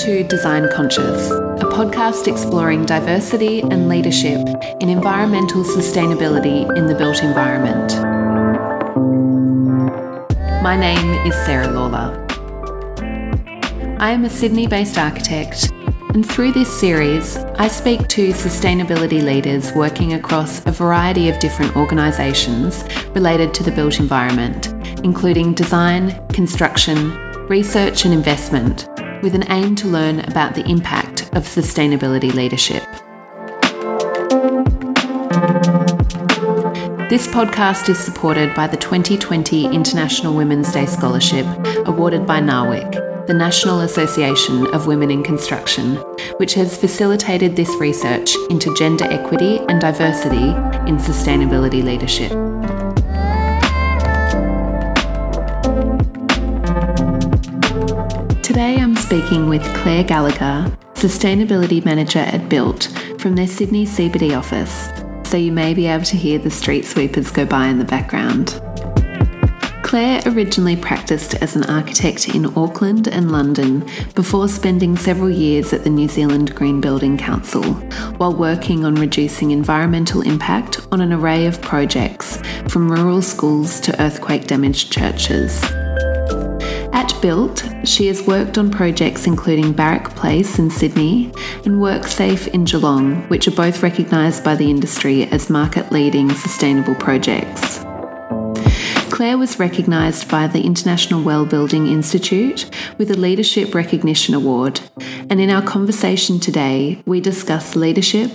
To Design Conscious, a podcast exploring diversity and leadership in environmental sustainability in the built environment. My name is Sarah Lawler. I am a Sydney based architect, and through this series, I speak to sustainability leaders working across a variety of different organisations related to the built environment, including design, construction, research, and investment with an aim to learn about the impact of sustainability leadership. This podcast is supported by the 2020 International Women's Day Scholarship awarded by NAWIC, the National Association of Women in Construction, which has facilitated this research into gender equity and diversity in sustainability leadership. Speaking with Claire Gallagher, Sustainability Manager at Built from their Sydney CBD office, so you may be able to hear the street sweepers go by in the background. Claire originally practiced as an architect in Auckland and London before spending several years at the New Zealand Green Building Council while working on reducing environmental impact on an array of projects from rural schools to earthquake damaged churches. Built, she has worked on projects including Barrack Place in Sydney and WorkSafe in Geelong, which are both recognised by the industry as market leading sustainable projects. Claire was recognised by the International Well Building Institute with a Leadership Recognition Award, and in our conversation today, we discuss leadership,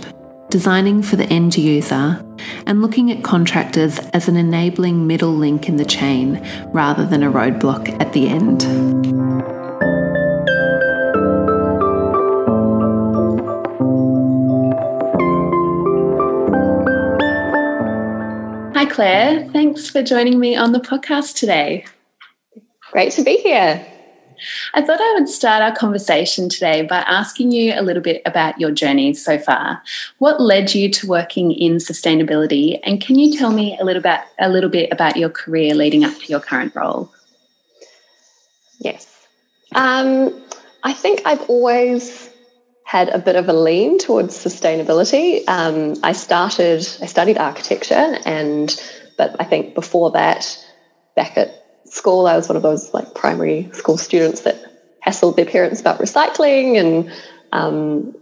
designing for the end user, and looking at contractors as an enabling middle link in the chain rather than a roadblock at the end. Hi, Claire. Thanks for joining me on the podcast today. Great to be here. I thought I would start our conversation today by asking you a little bit about your journey so far. What led you to working in sustainability, and can you tell me a little bit a little bit about your career leading up to your current role? Yes, um, I think I've always had a bit of a lean towards sustainability. Um, I started, I studied architecture, and but I think before that, back at school, I was one of those like primary school students that hassled their parents about recycling, and um,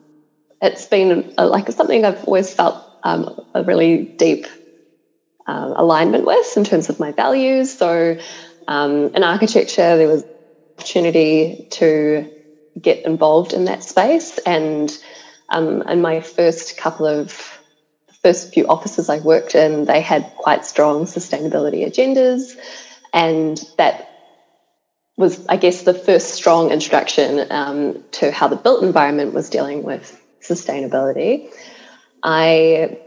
it's been a, like something I've always felt um, a really deep uh, alignment with in terms of my values. So, um, in architecture, there was opportunity to get involved in that space, and um, in my first couple of first few offices I worked in, they had quite strong sustainability agendas. And that was, I guess, the first strong introduction um, to how the built environment was dealing with sustainability. I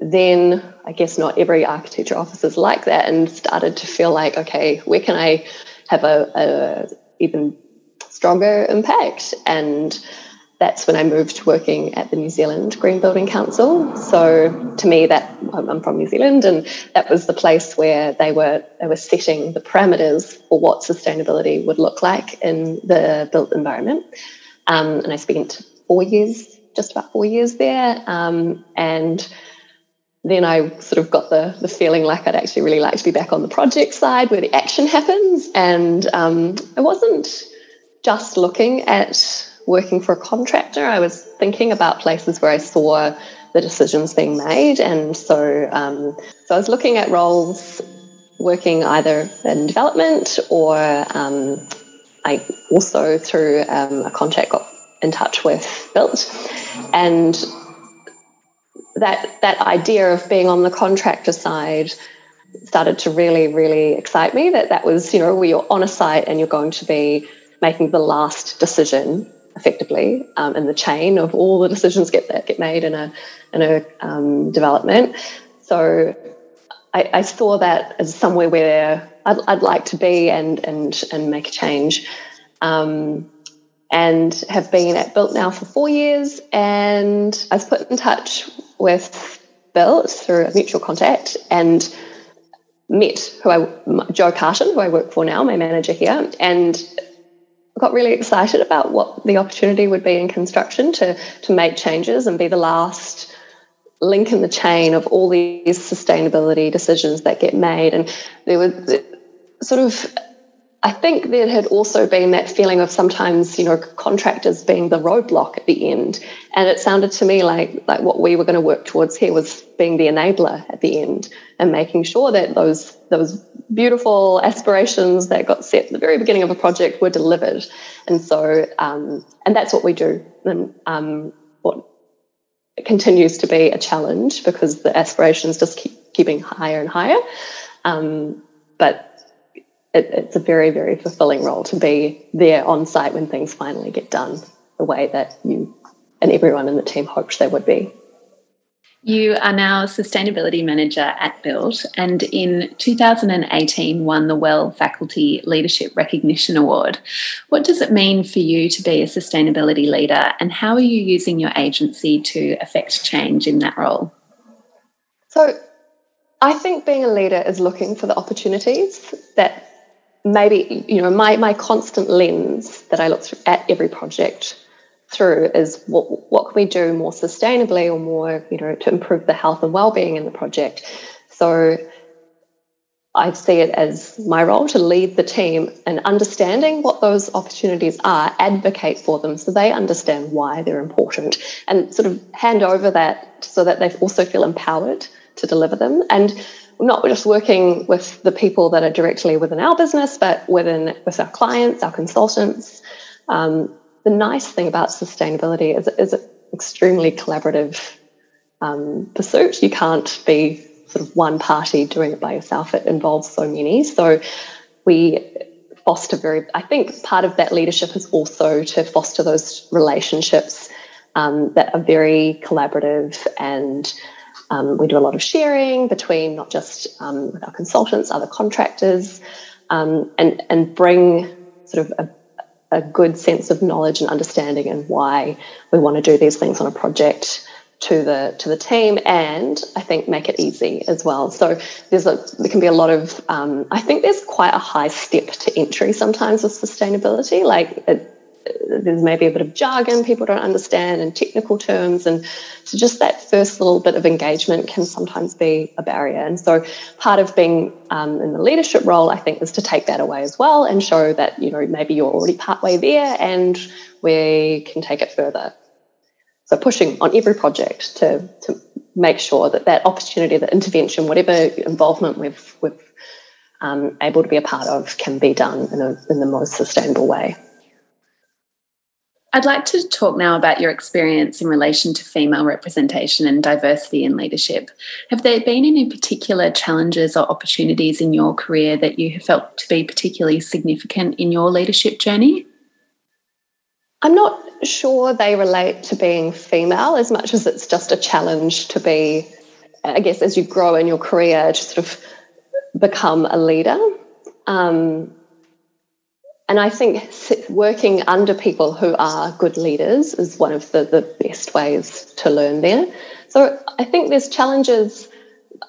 then, I guess, not every architecture office is like that, and started to feel like, okay, where can I have a, a even stronger impact? And that's when I moved to working at the New Zealand Green Building Council. So to me, that I'm from New Zealand, and that was the place where they were they were setting the parameters for what sustainability would look like in the built environment. Um, and I spent four years, just about four years there, um, and then I sort of got the the feeling like I'd actually really like to be back on the project side where the action happens, and um, I wasn't just looking at working for a contractor, I was thinking about places where I saw the decisions being made, and so um, so I was looking at roles working either in development or um, I also through um, a contact got in touch with Built, and that that idea of being on the contractor side started to really really excite me. That that was you know where you're on a site and you're going to be making the last decision effectively um, in the chain of all the decisions get that get made in a in a um, development. So I, I, saw that as somewhere where I'd, I'd, like to be and and and make a change. Um, and have been at Built now for four years. And I was put in touch with Built through a mutual contact and met who I Joe Carton, who I work for now, my manager here, and got really excited about what the opportunity would be in construction to to make changes and be the last link in the chain of all these sustainability decisions that get made. And there was sort of I think there had also been that feeling of sometimes, you know, contractors being the roadblock at the end. And it sounded to me like, like what we were going to work towards here was being the enabler at the end and making sure that those those beautiful aspirations that got set at the very beginning of a project were delivered. And so, um, and that's what we do. And um, what continues to be a challenge because the aspirations just keep keeping higher and higher. Um, but it, it's a very, very fulfilling role to be there on site when things finally get done the way that you and everyone in the team hoped they would be. You are now sustainability manager at Built and in 2018 won the WELL Faculty Leadership Recognition Award. What does it mean for you to be a sustainability leader and how are you using your agency to affect change in that role? So, I think being a leader is looking for the opportunities that maybe you know my my constant lens that I look at every project through is what what can we do more sustainably or more you know to improve the health and well-being in the project so I see it as my role to lead the team and understanding what those opportunities are, advocate for them so they understand why they're important, and sort of hand over that so that they also feel empowered to deliver them. And not just working with the people that are directly within our business, but within with our clients, our consultants. Um, the nice thing about sustainability is, is an extremely collaborative um, pursuit. You can't be sort of one party doing it by yourself. It involves so many. So we foster very. I think part of that leadership is also to foster those relationships um, that are very collaborative and um, we do a lot of sharing between not just um, with our consultants, other contractors, um, and and bring sort of a, a, good sense of knowledge and understanding and why we want to do these things on a project to the to the team, and I think make it easy as well. So there's a there can be a lot of um, I think there's quite a high step to entry sometimes with sustainability, like. It, there's maybe a bit of jargon people don't understand and technical terms and so just that first little bit of engagement can sometimes be a barrier. And so part of being um, in the leadership role i think is to take that away as well and show that you know maybe you're already partway there and we can take it further. So pushing on every project to, to make sure that that opportunity that intervention whatever involvement we've, we've um, able to be a part of can be done in, a, in the most sustainable way I'd like to talk now about your experience in relation to female representation and diversity in leadership. Have there been any particular challenges or opportunities in your career that you have felt to be particularly significant in your leadership journey? I'm not sure they relate to being female as much as it's just a challenge to be, I guess, as you grow in your career, to sort of become a leader. Um, and I think working under people who are good leaders is one of the, the best ways to learn there. So I think there's challenges.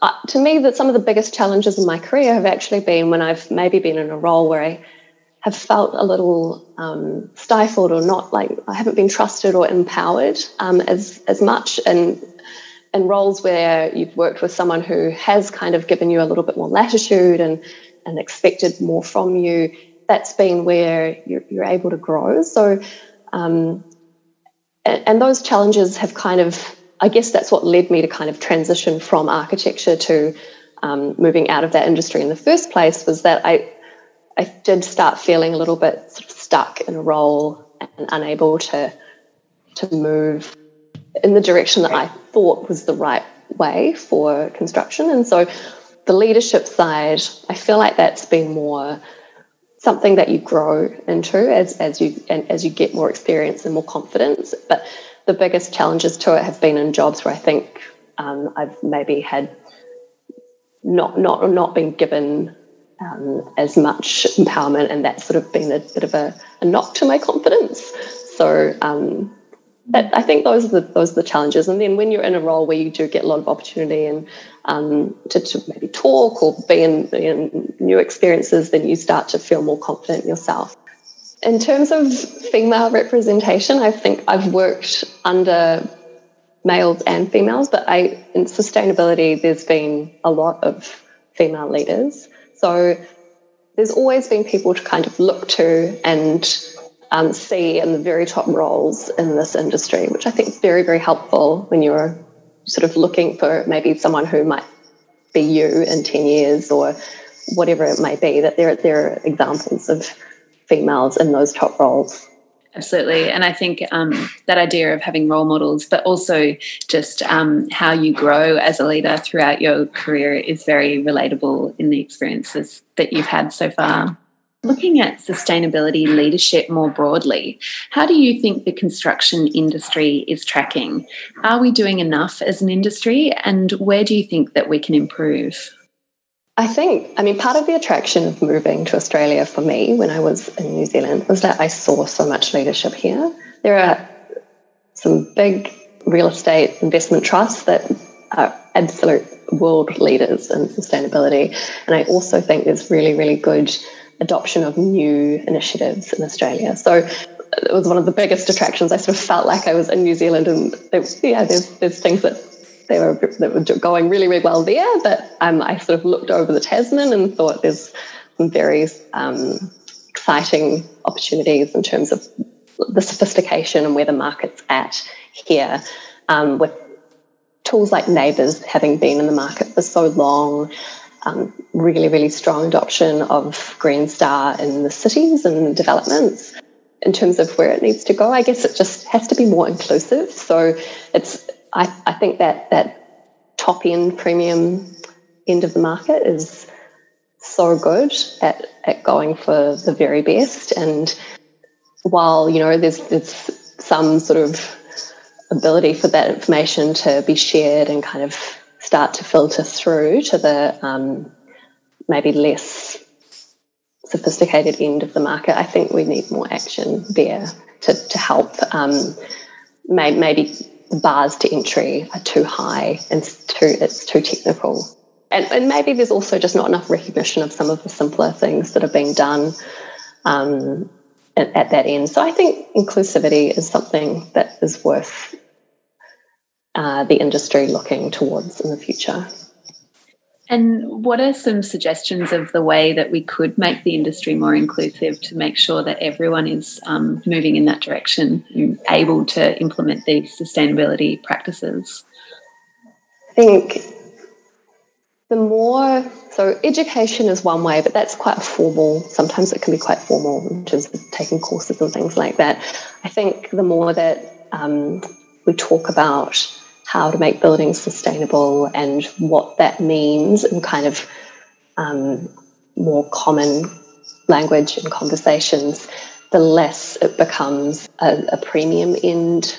Uh, to me, that some of the biggest challenges in my career have actually been when I've maybe been in a role where I have felt a little um, stifled or not like I haven't been trusted or empowered um, as as much, and in roles where you've worked with someone who has kind of given you a little bit more latitude and and expected more from you that's been where you're, you're able to grow. So, um, and, and, those challenges have kind of, I guess that's what led me to kind of transition from architecture to um, moving out of that industry in the first place was that I, I did start feeling a little bit sort of stuck in a role and unable to, to move in the direction that I thought was the right way for construction. And so the leadership side, I feel like that's been more something that you grow into as, as you and as you get more experience and more confidence. But the biggest challenges to it have been in jobs where I think um, I've maybe had not not not been given um, as much empowerment, and that's sort of been a bit of a, a knock to my confidence. So um, I think those are the those are the challenges. And then when you're in a role where you do get a lot of opportunity and um, to, to, maybe talk or be in, in, new experiences, then you start to feel more confident yourself. in terms of female representation, I think I've worked under males and females, but I in sustainability there's been a lot of female leaders. So there's always been people to kind of look to and um, see in the very top roles in this industry, which I think is very, very helpful when you're sort of looking for maybe someone who might be you in 10 years or whatever it may be, that there, there are examples of females in those top roles. Absolutely. And I think um, that idea of having role models, but also just um, how you grow as a leader throughout your career is very relatable in the experiences that you've had so far. Looking at sustainability leadership more broadly, how do you think the construction industry is tracking? Are we doing enough as an industry, and where do you think that we can improve? I think, I mean, part of the attraction of moving to Australia for me when I was in New Zealand was that I saw so much leadership here. There are some big real estate investment trusts that are absolute world leaders in sustainability. And I also think there's really, really good adoption of new initiatives in Australia. So it was one of the biggest attractions. I sort of felt like I was in New Zealand, and there, yeah, there's there's things that they were that were going really really well there. But um, I sort of looked over the Tasman and thought there's some very um, exciting opportunities in terms of the sophistication and where the market's at here, um, with tools like NABERS having been in the market for so long. Um, really, really strong adoption of Green Star in the cities and the developments. In terms of where it needs to go, I guess it just has to be more inclusive. So it's I, I think that that top end premium end of the market is so good at, at going for the very best. And while, you know, there's, there's some sort of ability for that information to be shared and kind of start to filter through to the um, maybe less sophisticated end of the market, I think we need more action there to, to help um, may, maybe the bars to entry are too high and too, it's too technical. And, and maybe there's also just not enough recognition of some of the simpler things that are being done um, at, at that end. So I think inclusivity is something that is worth uh, the industry looking towards in the future. And what are some suggestions of the way that we could make the industry more inclusive to make sure that everyone is um, moving in that direction and able to implement these sustainability practices? I think the more, so education is one way, but that's quite formal. Sometimes it can be quite formal in terms of taking courses and things like that. I think the more that um, we talk about how to make buildings sustainable and what that means in kind of um, more common language and conversations, the less it becomes a, a premium end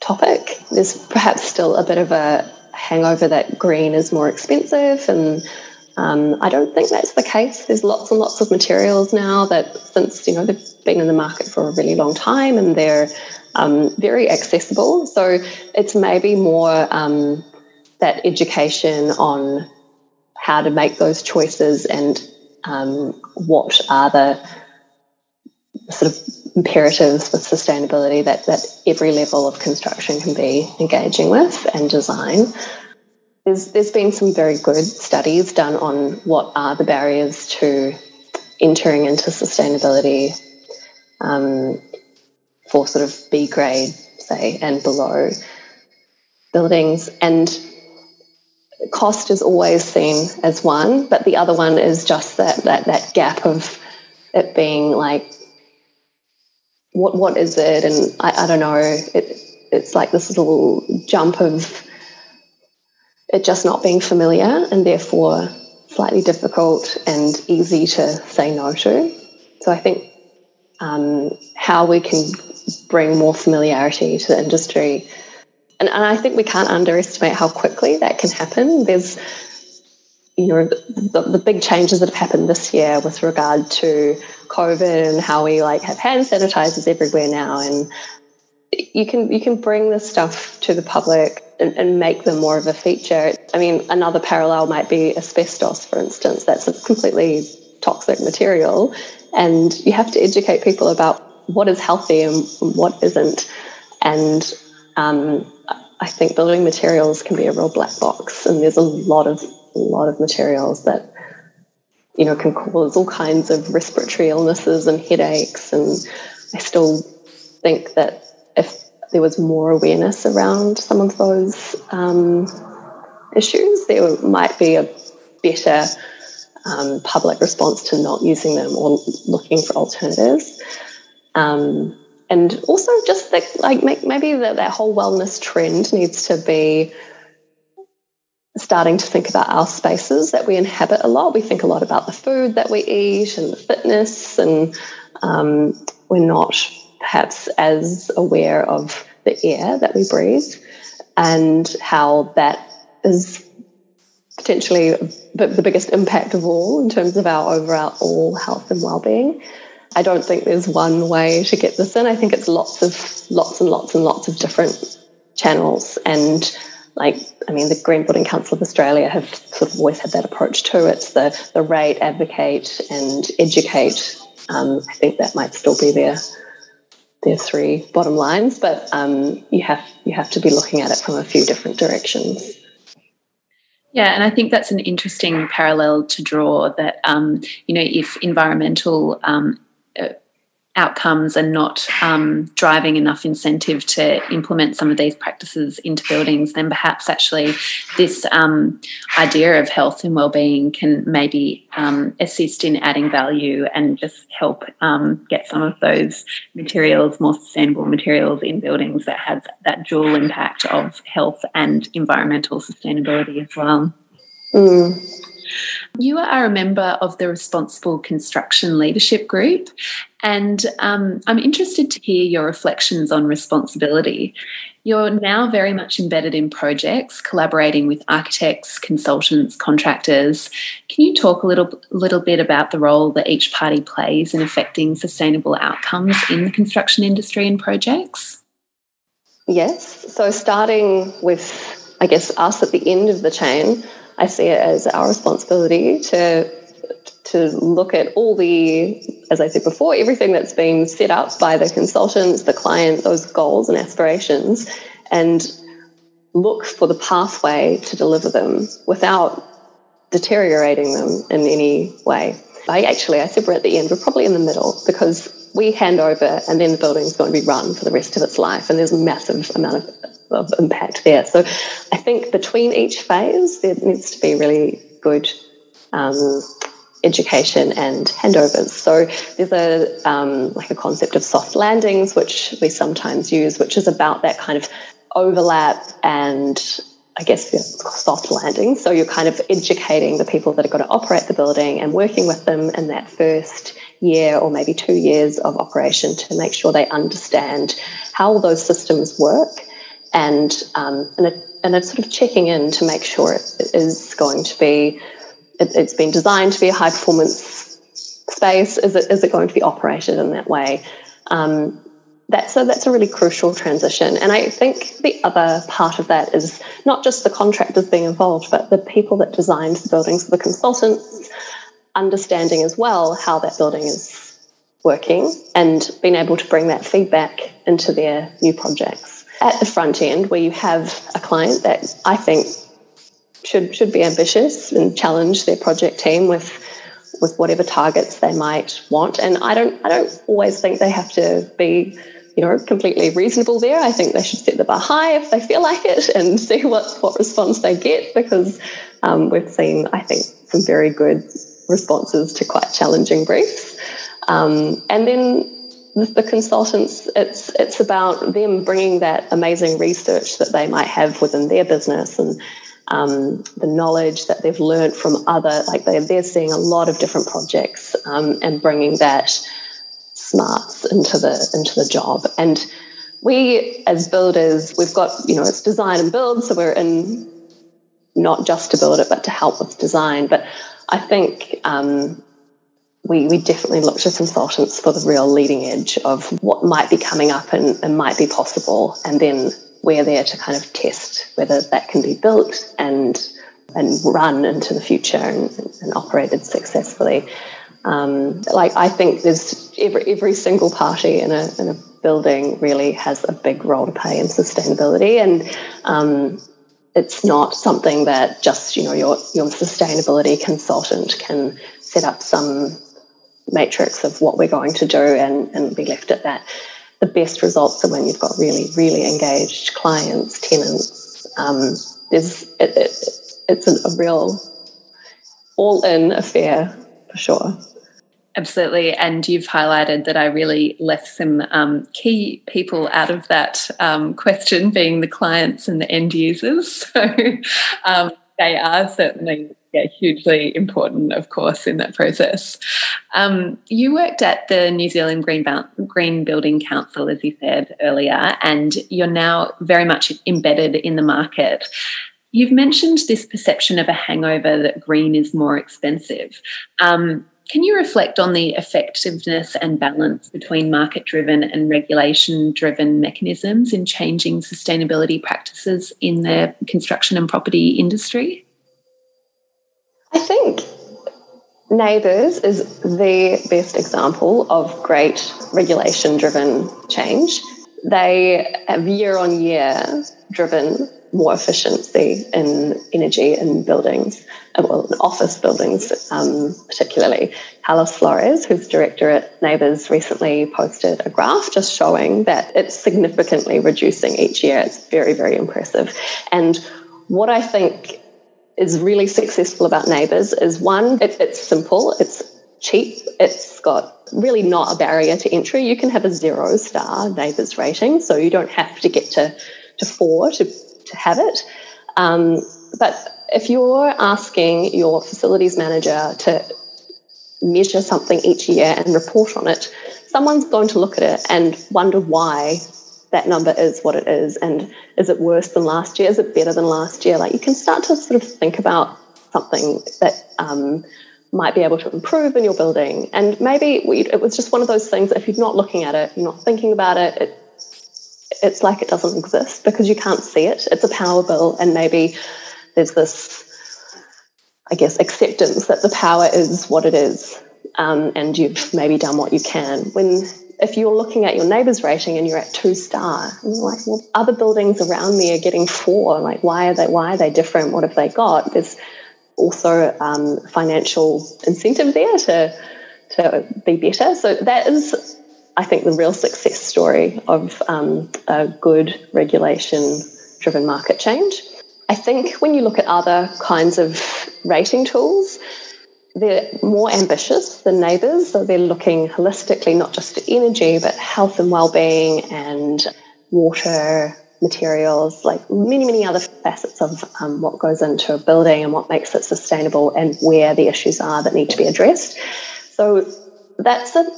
topic. There's perhaps still a bit of a hangover that green is more expensive and um, I don't think that's the case. There's lots and lots of materials now that, since you know they've been in the market for a really long time, and they're um, very accessible. So it's maybe more um, that education on how to make those choices and um, what are the sort of imperatives with sustainability that, that every level of construction can be engaging with and design. There's, there's been some very good studies done on what are the barriers to entering into sustainability um, for sort of B grade, say, and below buildings. And cost is always seen as one, but the other one is just that that that gap of it being like what what is it? And I, I don't know. It it's like this little jump of it just not being familiar and therefore slightly difficult and easy to say no to. So I think um, how we can bring more familiarity to the industry. And, and I think we can't underestimate how quickly that can happen. There's, you know, the, the big changes that have happened this year with regard to COVID and how we like have hand sanitizers everywhere now. And you can you can bring this stuff to the public and, and, make them more of a feature. I mean, another parallel might be asbestos, for instance. That's a completely toxic material. And you have to educate people about what is healthy and what isn't. And um, I think building materials can be a real black box, and there's a lot of a lot of materials that you know can cause all kinds of respiratory illnesses and headaches. And I still think that if there was more awareness around some of those um, issues, there might be a better um, public response to not using them or looking for alternatives. Um, and also just that, like maybe that, that whole wellness trend needs to be starting to think about our spaces that we inhabit a lot. We think a lot about the food that we eat and the fitness, and um, we're not perhaps as aware of the air that we breathe and how that is potentially the biggest impact of all in terms of our overall health and well-being. I don't think there's one way to get this in. I think it's lots of lots and lots and lots of different channels. And like, I mean, the Green Building Council of Australia have sort of always had that approach too. It's the the rate, advocate, and educate. Um, I think that might still be their their three bottom lines, but um, you have you have to be looking at it from a few different directions. Yeah, and I think that's an interesting parallel to draw. That um, you know, if environmental um, uh, outcomes and not um, driving enough incentive to implement some of these practices into buildings, then perhaps actually this um, idea of health and well-being can maybe um, assist in adding value and just help um, get some of those materials, more sustainable materials in buildings that has that dual impact of health and environmental sustainability as well. Mm. You are a member of the Responsible Construction Leadership Group, and um, I'm interested to hear your reflections on responsibility. You're now very much embedded in projects, collaborating with architects, consultants, contractors. Can you talk a little, little bit about the role that each party plays in affecting sustainable outcomes in the construction industry and projects? Yes. So, starting with, I guess, us at the end of the chain, I see it as our responsibility to to look at all the, as I said before, everything that's been set up by the consultants, the client, those goals and aspirations, and look for the pathway to deliver them without deteriorating them in any way. I actually, I said we're at the end, we're probably in the middle because we hand over and then the building's going to be run for the rest of its life. And there's a massive amount of of impact there. So I think between each phase, there needs to be really good um, education and handovers. So there's a um, like a concept of soft landings, which we sometimes use, which is about that kind of overlap and I guess yeah, soft landing. So you're kind of educating the people that are going to operate the building and working with them in that first year or maybe two years of operation to make sure they understand how those systems work and um, and, it, and it's sort of checking in to make sure it is going to be it, has been designed to be a high performance space. Is it is it going to be operated in that way? Um, that, so that's a really crucial transition. And I think the other part of that is not just the contractors being involved, but the people that designed the buildings, the consultants, understanding as well how that building is working and being able to bring that feedback into their new projects at the front end where you have a client that I think should should be ambitious and challenge their project team with with whatever targets they might want. And I don't I don't always think they have to be you know completely reasonable there. I think they should set the bar high if they feel like it and see what what response they get because um, we've seen I think some very good responses to quite challenging briefs. Um, and then the consultants, it's it's about them bringing that amazing research that they might have within their business and um, the knowledge that they've learned from other, like they, they're seeing a lot of different projects um, and bringing that smarts into the into the job. And we, as builders, we've got you know it's design and build, so we're in not just to build it, but to help with design. But I think um, we, we definitely look to consultants for the real leading edge of what might be coming up and, and might be possible. And then we're there to kind of test whether that can be built and and run into the future and, and operated successfully. Um, like I think there's every every single party in a in a building really has a big role to play in sustainability, and um, it's not something that just you know your your sustainability consultant can set up some matrix of what we're going to do and, and be left at that. The best results are when you've got really, really engaged clients, tenants. Um, there's it, it, it's a, a real all-in affair for sure. Absolutely. And you've highlighted that I really left some um, key people out of that um, question, being the clients and the end users. So um, they are certainly yeah, hugely important, of course, in that process. Um, you worked at the New Zealand Green, Green Building Council, as you said earlier, and you're now very much embedded in the market. You've mentioned this perception of a hangover that green is more expensive. Um, can you reflect on the effectiveness and balance between market driven and regulation driven mechanisms in changing sustainability practices in the construction and property industry? I think NABERS is the best example of great regulation driven change. They have year on year driven more efficiency in energy in buildings, uh, well, in office buildings um, particularly. Carlos Flores, who's director at NABERS, recently posted a graph just showing that it's significantly reducing each year. It's very, very impressive. And what I think is really successful about NABERS is one, it, it's simple, it's cheap, it's got really not a barrier to entry. You can have a zero star NABERS rating, so you don't have to get to, to four to to have it. Um, but if you're asking your facilities manager to measure something each year and report on it, someone's going to look at it and wonder why that number is what it is and is it worse than last year is it better than last year like you can start to sort of think about something that um, might be able to improve in your building and maybe it was just one of those things if you're not looking at it you're not thinking about it, it it's like it doesn't exist because you can't see it. It's a power bill, and maybe there's this, I guess, acceptance that the power is what it is, um, and you've maybe done what you can. When if you're looking at your NABERS rating and you're at two star, and you're like, well, other buildings around me are getting four. Like, why are they? Why are they different? What have they got? There's also um, financial incentive there to to be better. So that is I think, the real success story of um, a good regulation driven market change. I think when you look at other kinds of rating tools, they're more ambitious than NABERS, So they're looking holistically, not just at energy, but health and well-being and water, materials, like many, many other facets of um, what goes into a building and what makes it sustainable and where the issues are that need to be addressed. So that's a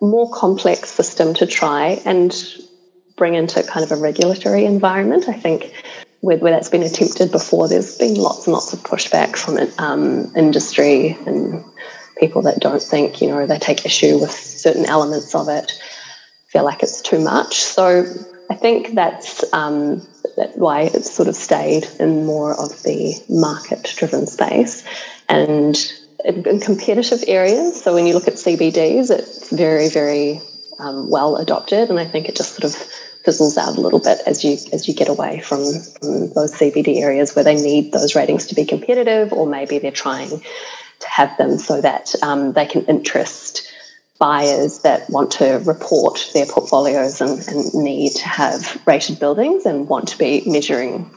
more complex system to try and bring into kind of a regulatory environment. I think where, that's been attempted before, there's been lots and lots of pushback from um, industry and people that don't think, you know, they take issue with certain elements of it, feel like it's too much. So I think that's um, why it's sort of stayed in more of the market driven space. And in, in competitive areas. So when you look at CBDs, it's very, very um, well adopted, and I think it just sort of fizzles out a little bit as you as you get away from, from those CBD areas where they need those ratings to be competitive, or maybe they're trying to have them so that um, they can interest buyers that want to report their portfolios and, and, need to have rated buildings and want to be measuring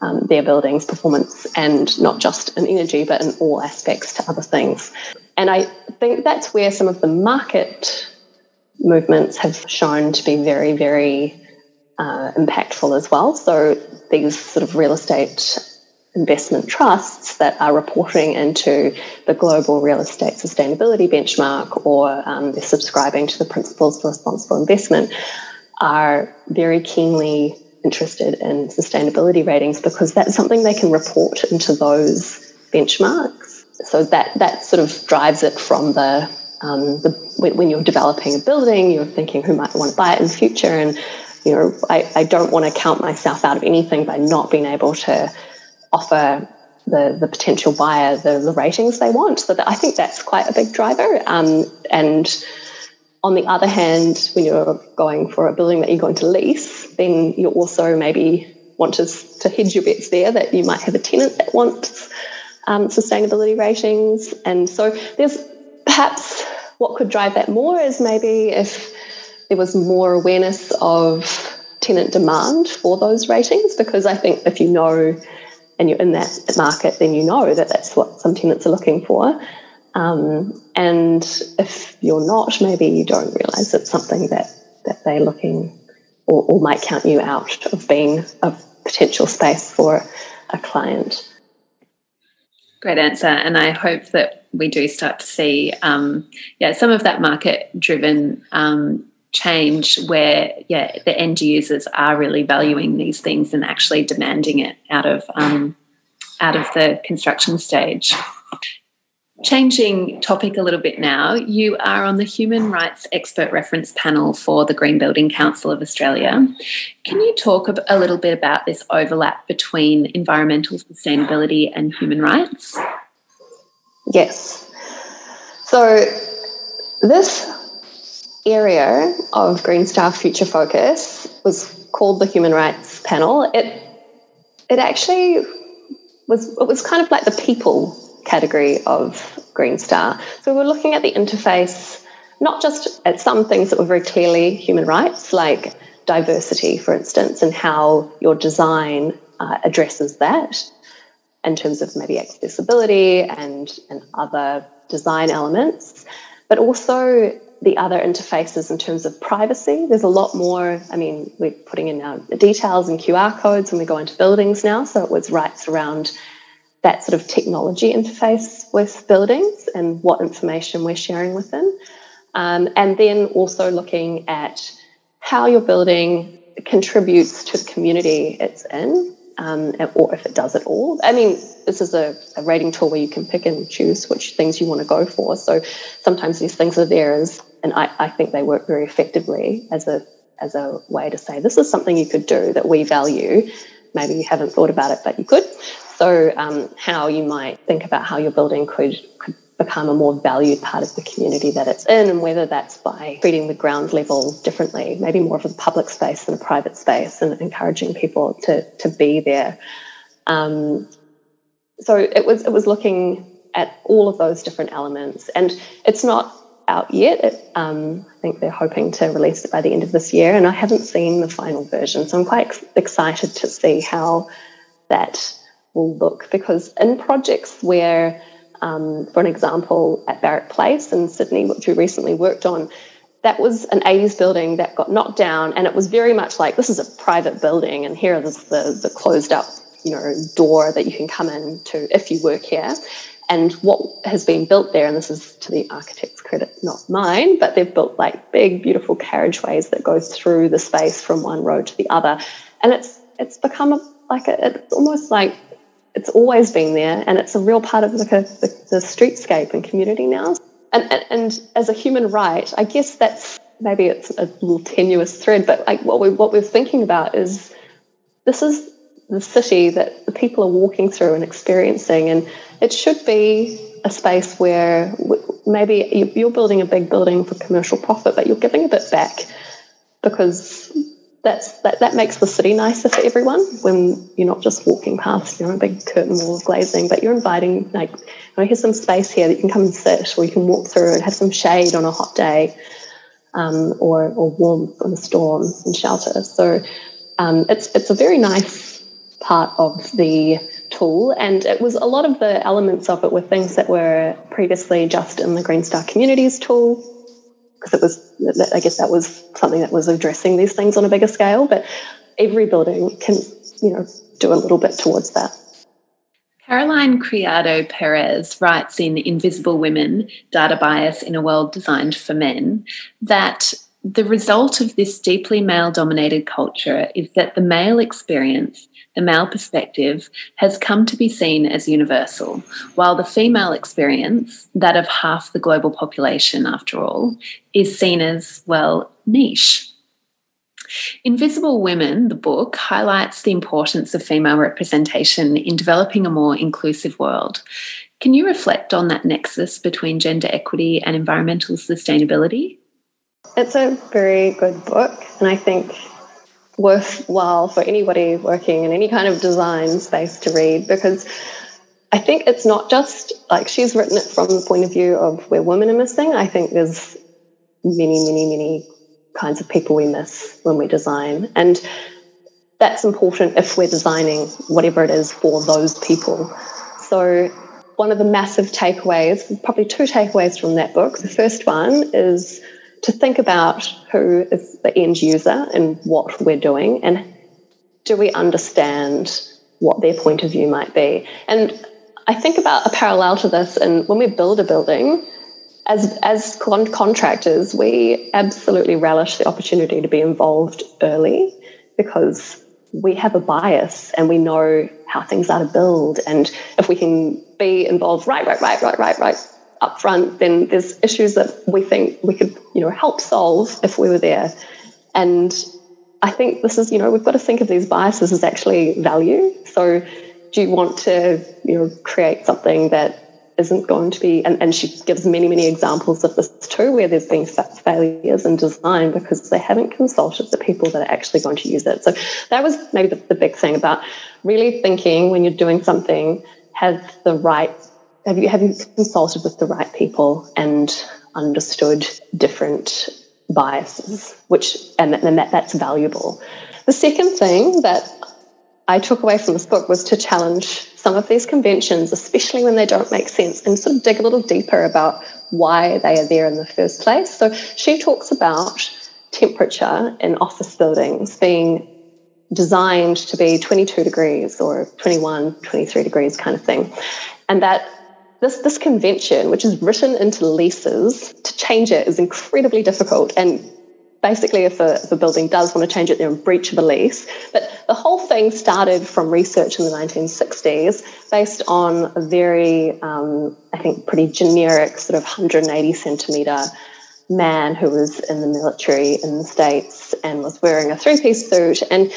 um, their buildings' performance and not just in energy, but in all aspects to other things. And I think that's where some of the market movements have shown to be very, very uh, impactful as well. So these sort of real estate investment trusts that are reporting into the global real estate sustainability benchmark or um, they're subscribing to the principles for responsible investment are very keenly interested in sustainability ratings because that's something they can report into those benchmarks. So that that sort of drives it from the, um, the when, you're developing a building, you're thinking who might want to buy it in the future, and you know I, I don't want to count myself out of anything by not being able to offer the, the potential buyer the, the ratings they want. So that I think that's quite a big driver. Um, and on the other hand, when you're going for a building that you're going to lease, then you also maybe want to, to hedge your bets there that you might have a tenant that wants um, sustainability ratings. And so there's perhaps what could drive that more is maybe if there was more awareness of tenant demand for those ratings, because I think if you know and you're in that market, then you know that that's what some tenants are looking for. Um, and if you're not, maybe you don't realise it's something that, that they're looking or, or might count you out of being a potential space for a client. Great answer. And I hope that we do start to see, um, yeah, some of that market driven um, change where, yeah, the end users are really valuing these things and actually demanding it out of um, out of the construction stage. Changing topic a little bit now, you are on the Human Rights Expert Reference Panel for the Green Building Council of Australia. Can you talk a little bit about this overlap between environmental sustainability and human rights? Yes. So, this area of Green Star Future Focus was called the Human Rights Panel. It it actually was it was kind of like the people category of Green Star. So we're looking at the interface, not just at some things that were very clearly human rights, like diversity, for instance, and how your design uh, addresses that in terms of maybe accessibility and, and other design elements, but also the other interfaces in terms of privacy. There's a lot more. I mean, we're putting in now the details and QR codes when we go into buildings now. So it was rights around that sort of technology interface with buildings and what information we're sharing with them. Um, and then also looking at how your building contributes to the community it's in, um, or if it does at all. I mean, this is a, a, rating tool where you can pick and choose which things you want to go for. So sometimes these things are there as, and I, I think they work very effectively as a as a way to say this is something you could do that we value. Maybe you haven't thought about it, but you could. So, um, how you might think about how your building could, could become a more valued part of the community that it's in, and whether that's by treating the ground level differently, maybe more of a public space than a private space, and encouraging people to, to be there. Um, so it was it was looking at all of those different elements, and it's not out yet. It, um, I think they're hoping to release it by the end of this year, and I haven't seen the final version, so I'm quite ex- excited to see how that will look because in projects where, um, for an example, at Barrack Place in Sydney, which we recently worked on, that was an 80s building that got knocked down, and it was very much like this is a private building, and here is the, the closed up you know door that you can come in to if you work here. And what has been built there, and this is to the architect's credit, not mine, but they've built like big, beautiful carriageways that go through the space from one road to the other, and it's it's become a, like a, it's almost like it's always been there and it's a real part of the, the, the streetscape and community now. And, and, and, as a human right, I guess that's maybe it's a little tenuous thread, but like what, we, what we're thinking about is this is the city that the people are walking through and experiencing, and it should be a space where maybe you're building a big building for commercial profit, but you're giving a bit back because that's that, that makes the city nicer for everyone when you're not just walking past you know a big curtain wall of glazing but you're inviting like you know, here's some space here that you can come and sit or you can walk through and have some shade on a hot day um, or, or warmth on a storm and shelter. So um, it's it's a very nice part of the tool and it was a lot of the elements of it were things that were previously just in the green star communities tool because it was, I guess that was something that was addressing these things on a bigger scale. But every building can, you know, do a little bit towards that. Caroline Criado Perez writes in Invisible Women Data Bias in a World Designed for Men that the result of this deeply male dominated culture is that the male experience the male perspective has come to be seen as universal, while the female experience, that of half the global population after all, is seen as, well, niche. Invisible Women, the book, highlights the importance of female representation in developing a more inclusive world. Can you reflect on that nexus between gender equity and environmental sustainability? It's a very good book, and I think worthwhile for anybody working in any kind of design space to read because I think it's not just like she's written it from the point of view of where women are missing. I think there's many, many, many kinds of people we miss when we design. And that's important if we're designing whatever it is for those people. So, one of the massive takeaways, probably two takeaways from that book. The first one is to think about who is the end user and what we're doing, and do we understand what their point of view might be. And I think about a parallel to this, and when we build a building, as as con- contractors, we absolutely relish the opportunity to be involved early because we have a bias and we know how things are to build. And if we can be involved right, right, right, right, right, right up front, then there's issues that we think we could, you know, help solve if we were there. And I think this is, you know, we've got to think of these biases as actually value. So do you want to, you know, create something that isn't going to be, and, and she gives many, many examples of this too, where there's been failures in design because they haven't consulted the people that are actually going to use it. So that was maybe the, the big thing about really thinking when you're doing something, have the right, have you, have you consulted with the right people and understood different biases, which, and, and that, that's valuable. The second thing that I took away from this book was to challenge some of these conventions, especially when they don't make sense, and sort of dig a little deeper about why they are there in the first place. So she talks about temperature in office buildings being designed to be 22 degrees or 21, 23 degrees kind of thing. And that this, this convention, which is written into leases, to change it is incredibly difficult. And basically, if a, if a building does want to change it, they're in breach of a lease. But the whole thing started from research in the 1960s based on a very, um, I think, pretty generic sort of 180 centimeter man who was in the military in the States and was wearing a three piece suit. And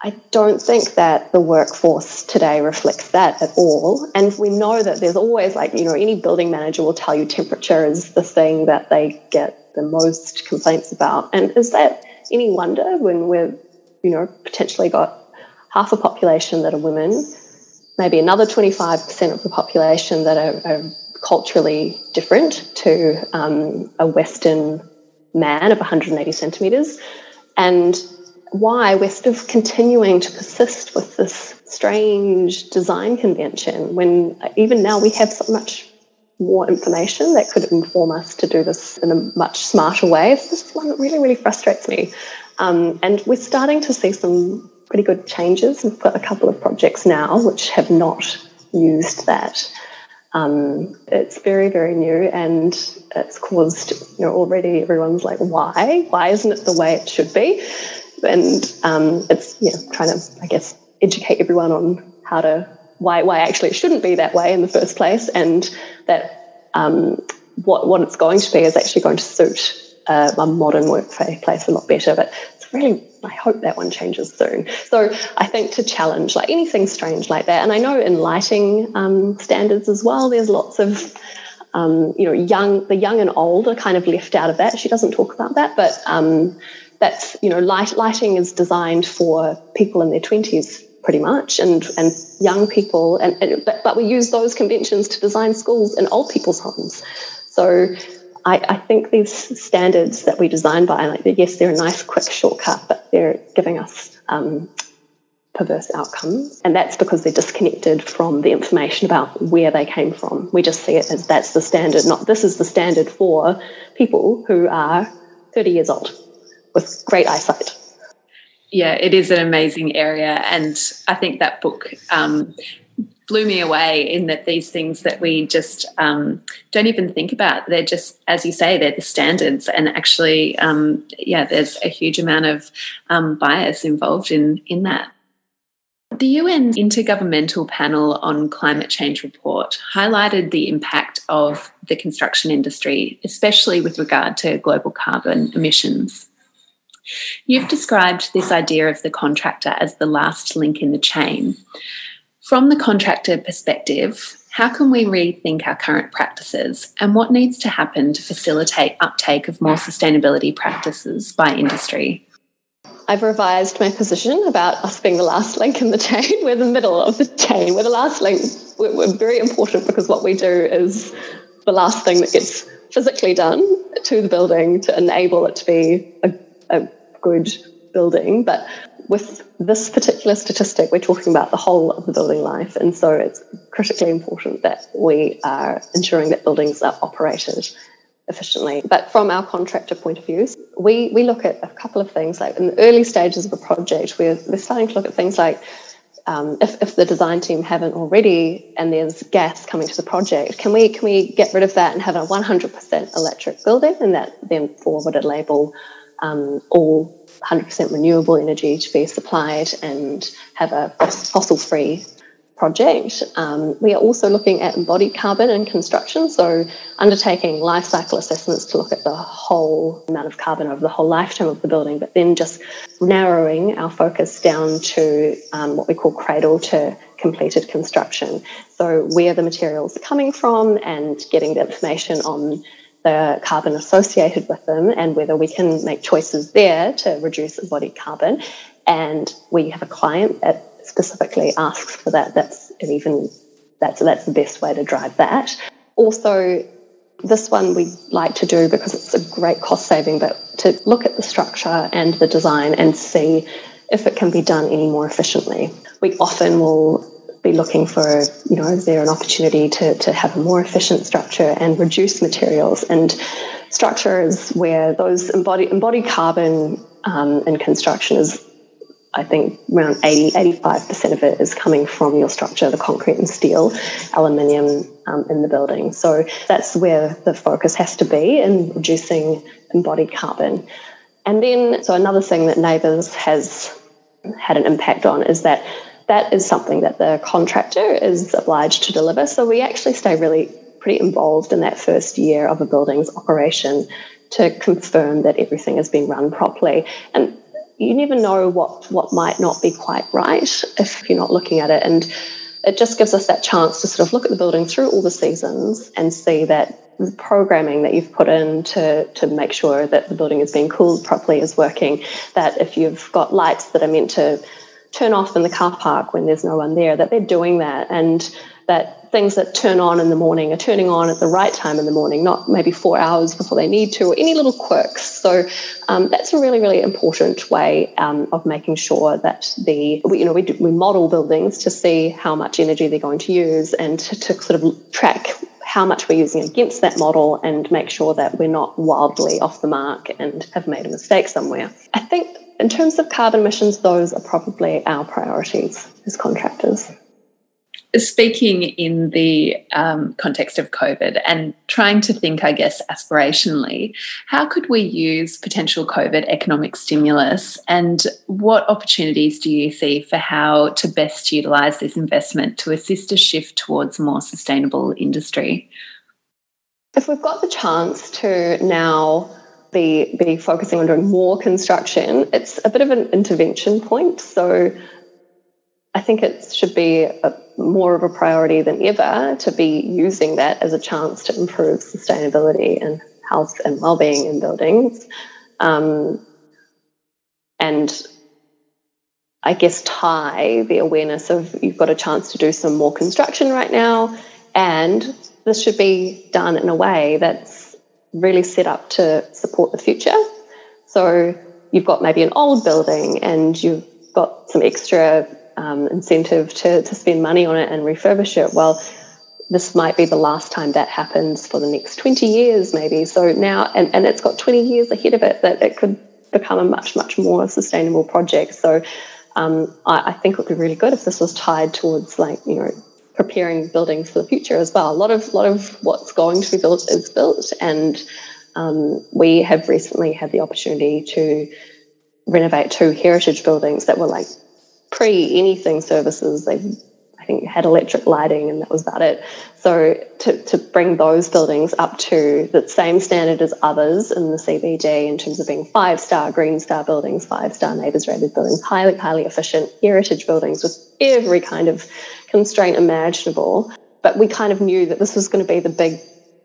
I don't think that the workforce today reflects that at all. And we know that there's always like, you know, any building manager will tell you temperature is the thing that they get the most complaints about. And is that any wonder when we've, you know, potentially got half a population that are women, maybe another 25% of the population that are, are culturally different to um, a Western man of 180 centimetres, and why we're sort of continuing to persist with this strange design convention when even now we have so much more information that could inform us to do this in a much smarter way. It's just one that really, really frustrates me. Um, and we're starting to see some pretty good changes. We've got a couple of projects now which have not used that. Um, it's very, very new and it's caused, you know, already everyone's like, why? Why isn't it the way it should be? And um, it's, you know, trying to, I guess, educate everyone on how to why why actually it shouldn't be that way in the first place, and that um, what what it's going to be is actually going to suit uh, a modern workplace a lot better. But it's really I hope that one changes soon. So I think to challenge like anything strange like that, and I know in lighting um, standards as well, there's lots of um, you know young the young and old are kind of left out of that. She doesn't talk about that, but um, that's you know light, lighting is designed for people in their twenties pretty much, and and young people, and, and but, but we use those conventions to design schools in old people's homes. So I, I, think these standards that we design by, like yes, they're a nice quick shortcut, but they're giving us um, perverse outcomes, and that's because they're disconnected from the information about where they came from. We just see it as that's the standard, not this is the standard for people who are 30 years old with great eyesight yeah, it is an amazing area. And I think that book um, blew me away in that these things that we just um, don't even think about, they're just, as you say, they're the standards. And actually, um, yeah, there's a huge amount of um, bias involved in, in that. The UN's Intergovernmental Panel on Climate Change report highlighted the impact of the construction industry, especially with regard to global carbon emissions. You've described this idea of the contractor as the last link in the chain. From the contractor perspective, how can we rethink our current practices and what needs to happen to facilitate uptake of more sustainability practices by industry? I've revised my position about us being the last link in the chain. We're the middle of the chain. We're the last link. We're, very important because what we do is the last thing that gets physically done to the building to enable it to be a, a good building. But with this particular statistic, we're talking about the whole of the building life. And so it's critically important that we are ensuring that buildings are operated efficiently. But from our contractor point of view, we, we look at a couple of things. Like in the early stages of a project, we're, we're starting to look at things like um, if, if the design team haven't already and there's gas coming to the project, can we can we get rid of that and have a 100% electric building and that then forward a label um, all 100% renewable energy to be supplied and have a fossil free project. Um, we are also looking at embodied carbon in construction, so undertaking life cycle assessments to look at the whole amount of carbon over the whole lifetime of the building, but then just narrowing our focus down to um, what we call cradle to completed construction. So, where the materials are coming from and getting the information on the carbon associated with them and whether we can make choices there to reduce embodied carbon. And we have a client that specifically asks for that. That's and even that's that's the best way to drive that. Also, this one we like to do because it's a great cost saving, but to look at the structure and the design and see if it can be done any more efficiently. We often will be looking for, you know, is there an opportunity to, to have a more efficient structure and reduce materials? And structure is where those embodied, embodied carbon um, in construction is I think around 80, 85% of it is coming from your structure, the concrete and steel, aluminium um, in the building. So that's where the focus has to be in reducing embodied carbon. And then, so another thing that NABERS has had an impact on is that that is something that the contractor is obliged to deliver. So we actually stay really pretty involved in that first year of a building's operation to confirm that everything is being run properly. And you never know what what might not be quite right if you're not looking at it and it just gives us that chance to sort of look at the building through all the seasons and see that the programming that you've put in to, to make sure that the building is being cooled properly is working. That if you've got lights that are meant to turn off in the car park when there's no one there, that they're doing that. And that things that turn on in the morning are turning on at the right time in the morning, not maybe four hours before they need to, or any little quirks. So um, that's a really, really important way um, of making sure that the we, you know we, do, we model buildings to see how much energy they're going to use and to, to sort of track how much we're using against that model and make sure that we're not wildly off the mark and have made a mistake somewhere. I think in terms of carbon emissions, those are probably our priorities as contractors speaking in the um, context of COVID and trying to think, I guess, aspirationally, how could we use potential COVID economic stimulus and what opportunities do you see for how to best utilise this investment to assist a shift towards a more sustainable industry? If we've got the chance to now be, be focusing on doing more construction, it's a bit of an intervention point. So I think it should be a, more of a priority than ever to be using that as a chance to improve sustainability and health and well-being in buildings. Um, and I guess tie the awareness of you've got a chance to do some more construction right now, and this should be done in a way that's really set up to support the future. So you've got maybe an old building and you've got some extra um, incentive to, to spend money on it and refurbish it. Well, this might be the last time that happens for the next 20 years, maybe. So now, and, and it's got 20 years ahead of it that it could become a much, much more sustainable project. So um, I, I, think it would be really good if this was tied towards, like, you know, preparing buildings for the future as well. A lot of, lot of what's going to be built is built. And um, we have recently had the opportunity to renovate two heritage buildings that were like pre anything services. They, think had electric lighting and that was about it. So to, to bring those buildings up to the same standard as others in the CBD in terms of being five star green star buildings, five star NABERS rated buildings, highly, highly efficient heritage buildings with every kind of constraint imaginable. But we kind of knew that this was going to be the big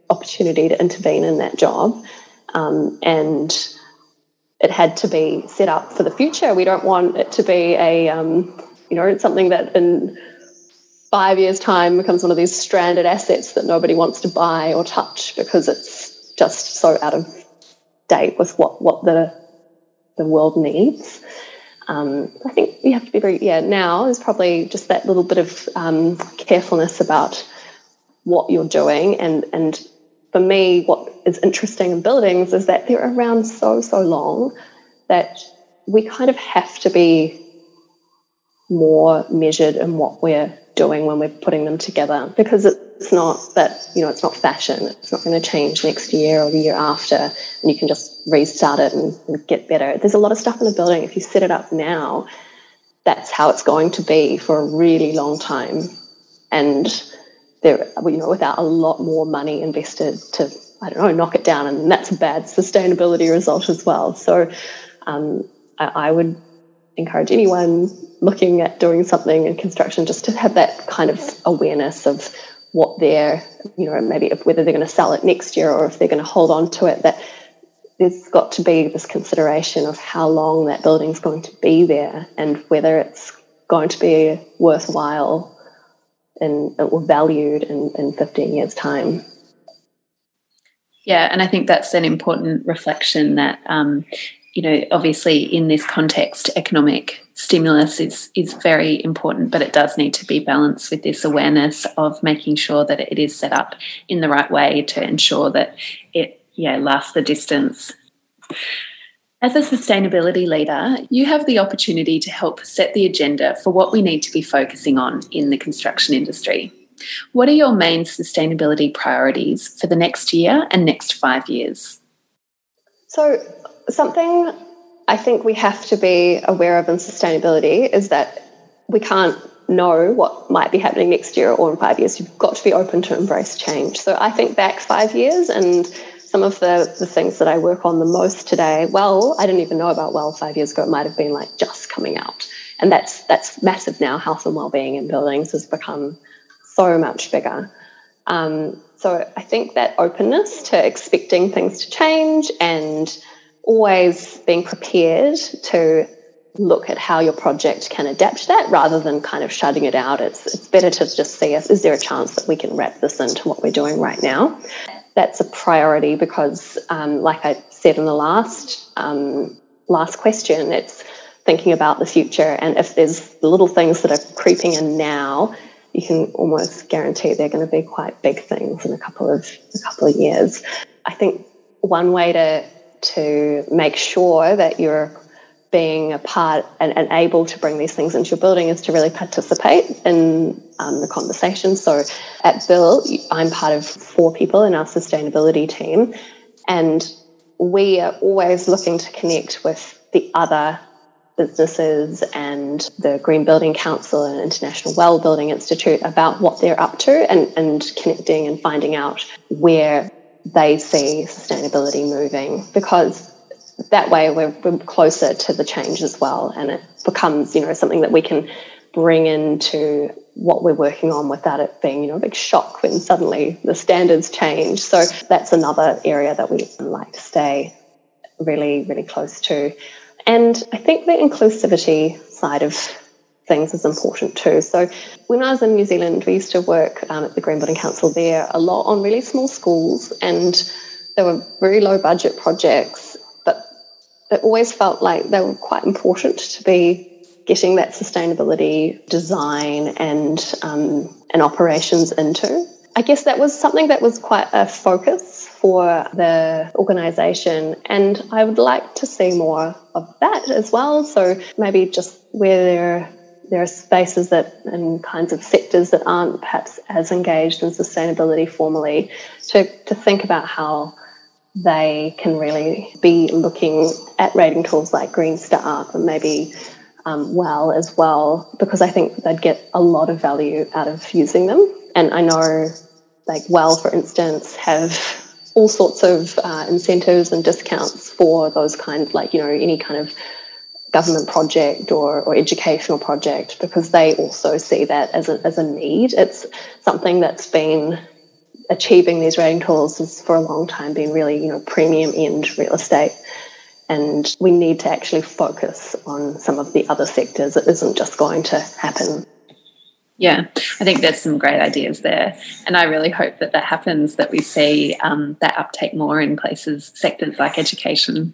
opportunity to intervene in that job. Um, and it had to be set up for the future. We don't want it to be a, um, you know, something that in five years' time becomes one of these stranded assets that nobody wants to buy or touch because it's just so out of date with what, what the the world needs. Um, I think you have to be very yeah. Now is probably just that little bit of um, carefulness about what you're doing, and and for me, what is interesting in buildings is that they're around so so long that we kind of have to be more measured in what we're doing when we're putting them together because it's not that you know it's not fashion it's not going to change next year or the year after and you can just restart it and, and get better. There's a lot of stuff in the building. If you set it up now that's how it's going to be for a really long time. And there you know without a lot more money invested to i don't know knock it down and that's a bad sustainability result as well. So um, I, I would encourage anyone looking at doing something in construction just to have that kind of awareness of what they're, you know, maybe whether they're going to sell it next year or if they're going to hold on to it, that there's got to be this consideration of how long that building's going to be there and whether it's going to be worthwhile and or valued in, in 15 years' time. Yeah, and I think that's an important reflection that um, you know, obviously in this context, economic stimulus is is very important, but it does need to be balanced with this awareness of making sure that it is set up in the right way to ensure that it yeah lasts the distance. As a sustainability leader, you have the opportunity to help set the agenda for what we need to be focusing on in the construction industry. What are your main sustainability priorities for the next year and next five years? So, something I think we have to be aware of in sustainability is that we can't know what might be happening next year or in five years. You've got to be open to embrace change. So I think back five years and some of the, the things that I work on the most today, well, I didn't even know about well five years ago. It might have been like just coming out. And that's that's massive now. Health and well-being in buildings has become so much bigger. Um, so I think that openness to expecting things to change and always being prepared to look at how your project can adapt that rather than kind of shutting it out. It's, it's better to just see is there a chance that we can wrap this into what we're doing right now? That's a priority because, um, like I said in the last um, last question, it's thinking about the future. And if there's little things that are creeping in now, you can almost guarantee they're going to be quite big things in a couple of a couple of years. I think one way to to make sure that you're being a part and, and, able to bring these things into your building is to really participate in um, the conversation. So at Built, I'm part of four people in our sustainability team, and we are always looking to connect with the other businesses and the Green Building Council and International Well Building Institute about what they're up to and, and connecting and finding out where they see sustainability moving because that way we're, we're, closer to the change as well. And it becomes you know something that we can bring into what we're working on without it being you know a big shock when suddenly the standards change. So that's another area that we like to stay really really close to. And i think the inclusivity side of things is important too. So when I was in New Zealand, we used to work um, at the Green Building Council there a lot on really small schools, and they were very low budget projects, but it always felt like they were quite important to be getting that sustainability design and um, and operations into. I guess that was something that was quite a focus for the organisation, and I would like to see more of that as well. So maybe just where there there are spaces that and kinds of sectors that aren't perhaps as engaged in sustainability formally to, to think about how they can really be looking at rating tools like Green Star and maybe um, well as well, because I think they'd get a lot of value out of using them. And I know, like, Well, for instance, have all sorts of uh, incentives and discounts for those kind like, you know, any kind of government project or, or educational project because they also see that as a, as a need. It's something that's been achieving these rating tools has for a long time been really, you know, premium end real estate. And we need to actually focus on some of the other sectors. It isn't just going to happen. Yeah, I think there's some great ideas there. And I really hope that that happens, that we see um, that uptake more in places, sectors like education.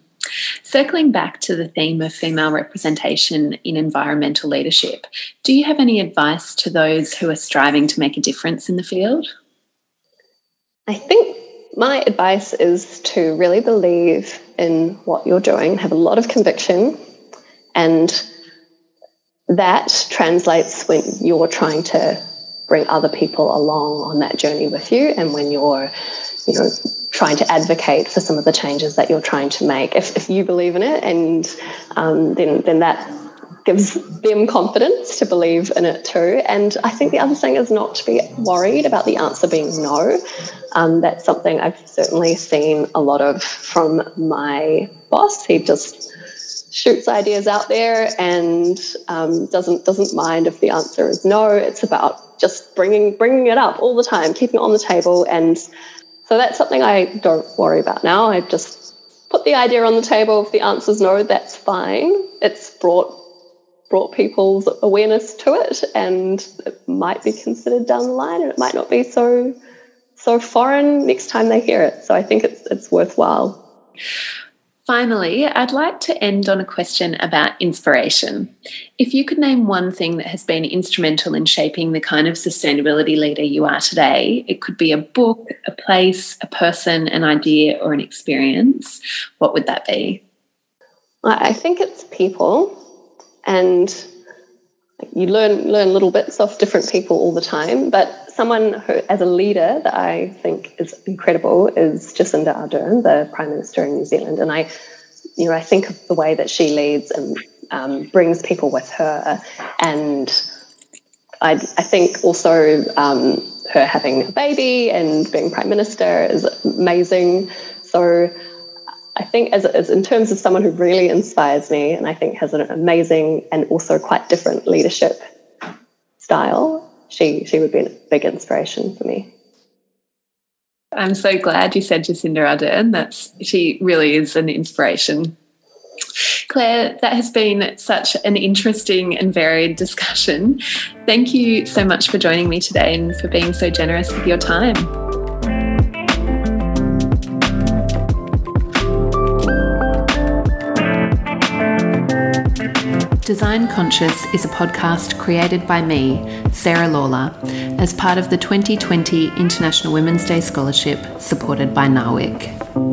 Circling back to the theme of female representation in environmental leadership, do you have any advice to those who are striving to make a difference in the field? I think my advice is to really believe in what you're doing, have a lot of conviction, and that translates when you're trying to bring other people along on that journey with you and when you're you know trying to advocate for some of the changes that you're trying to make if, if you believe in it and um, then then that gives them confidence to believe in it too. And I think the other thing is not to be worried about the answer being no. Um, that's something I've certainly seen a lot of from my boss. He just shoots ideas out there and um, doesn't doesn't mind if the answer is no. It's about just bringing bringing it up all the time, keeping it on the table, and so that's something I don't worry about now. I just put the idea on the table. If the answer is no, that's fine. It's brought brought people's awareness to it and it might be considered down the line and it might not be so so foreign next time they hear it so i think it's it's worthwhile Finally, I'd like to end on a question about inspiration. If you could name one thing that has been instrumental in shaping the kind of sustainability leader you are today, it could be a book, a place, a person, an idea, or an experience. What would that be? I think it's people and you learn learn little bits off different people all the time. But someone who, as a leader, that I think is incredible is Jacinda Ardern, the Prime Minister in New Zealand, and I, you know, I think of the way that she leads and um, brings people with her, and I, I think also um, her having a baby and being Prime Minister is amazing. So I think as, as in terms of someone who really inspires me and I think has an amazing and also quite different leadership style, she she would be a big inspiration for me. I'm so glad you said Jacinda Ardern. That's she really is an inspiration. Claire, that has been such an interesting and varied discussion. Thank you so much for joining me today and for being so generous with your time. Design Conscious is a podcast created by me, Sarah Lawler, as part of the 2020 International Women's Day Scholarship supported by NAWIC.